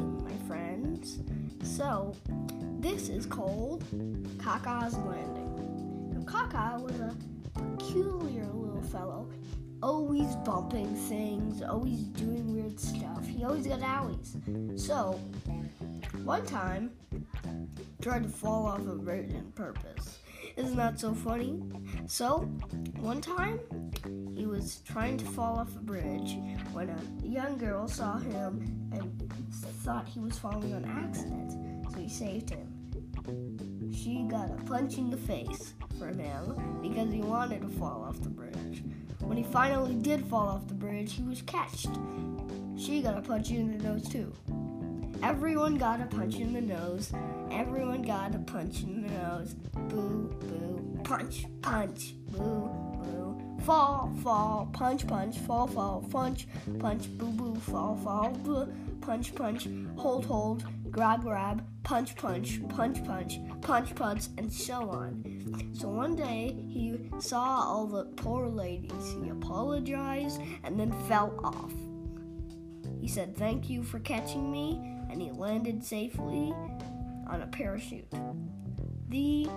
my friends. So, this is called Kaka's Landing. Now, Kaka was a peculiar little fellow, always bumping things, always doing weird stuff. He always got owies. So, one time, tried to fall off a bridge on purpose. Isn't that so funny? So, one time, he was trying to fall off a bridge when a young girl saw him and thought he was falling on accident, so he saved him. She got a punch in the face from him because he wanted to fall off the bridge. When he finally did fall off the bridge, he was catched. She got a punch in the nose too. Everyone got a punch in the nose. Everyone got a punch in the nose. Boo, boo, punch, punch, boo, boo. Fall, fall, punch, punch, fall, fall, punch, punch, boo, boo, fall, fall, boo, punch, punch, hold, hold, grab, grab, punch, punch, punch, punch, punch, punch, and so on. So one day he saw all the poor ladies. He apologized and then fell off. He said, Thank you for catching me, and he landed safely on a parachute. The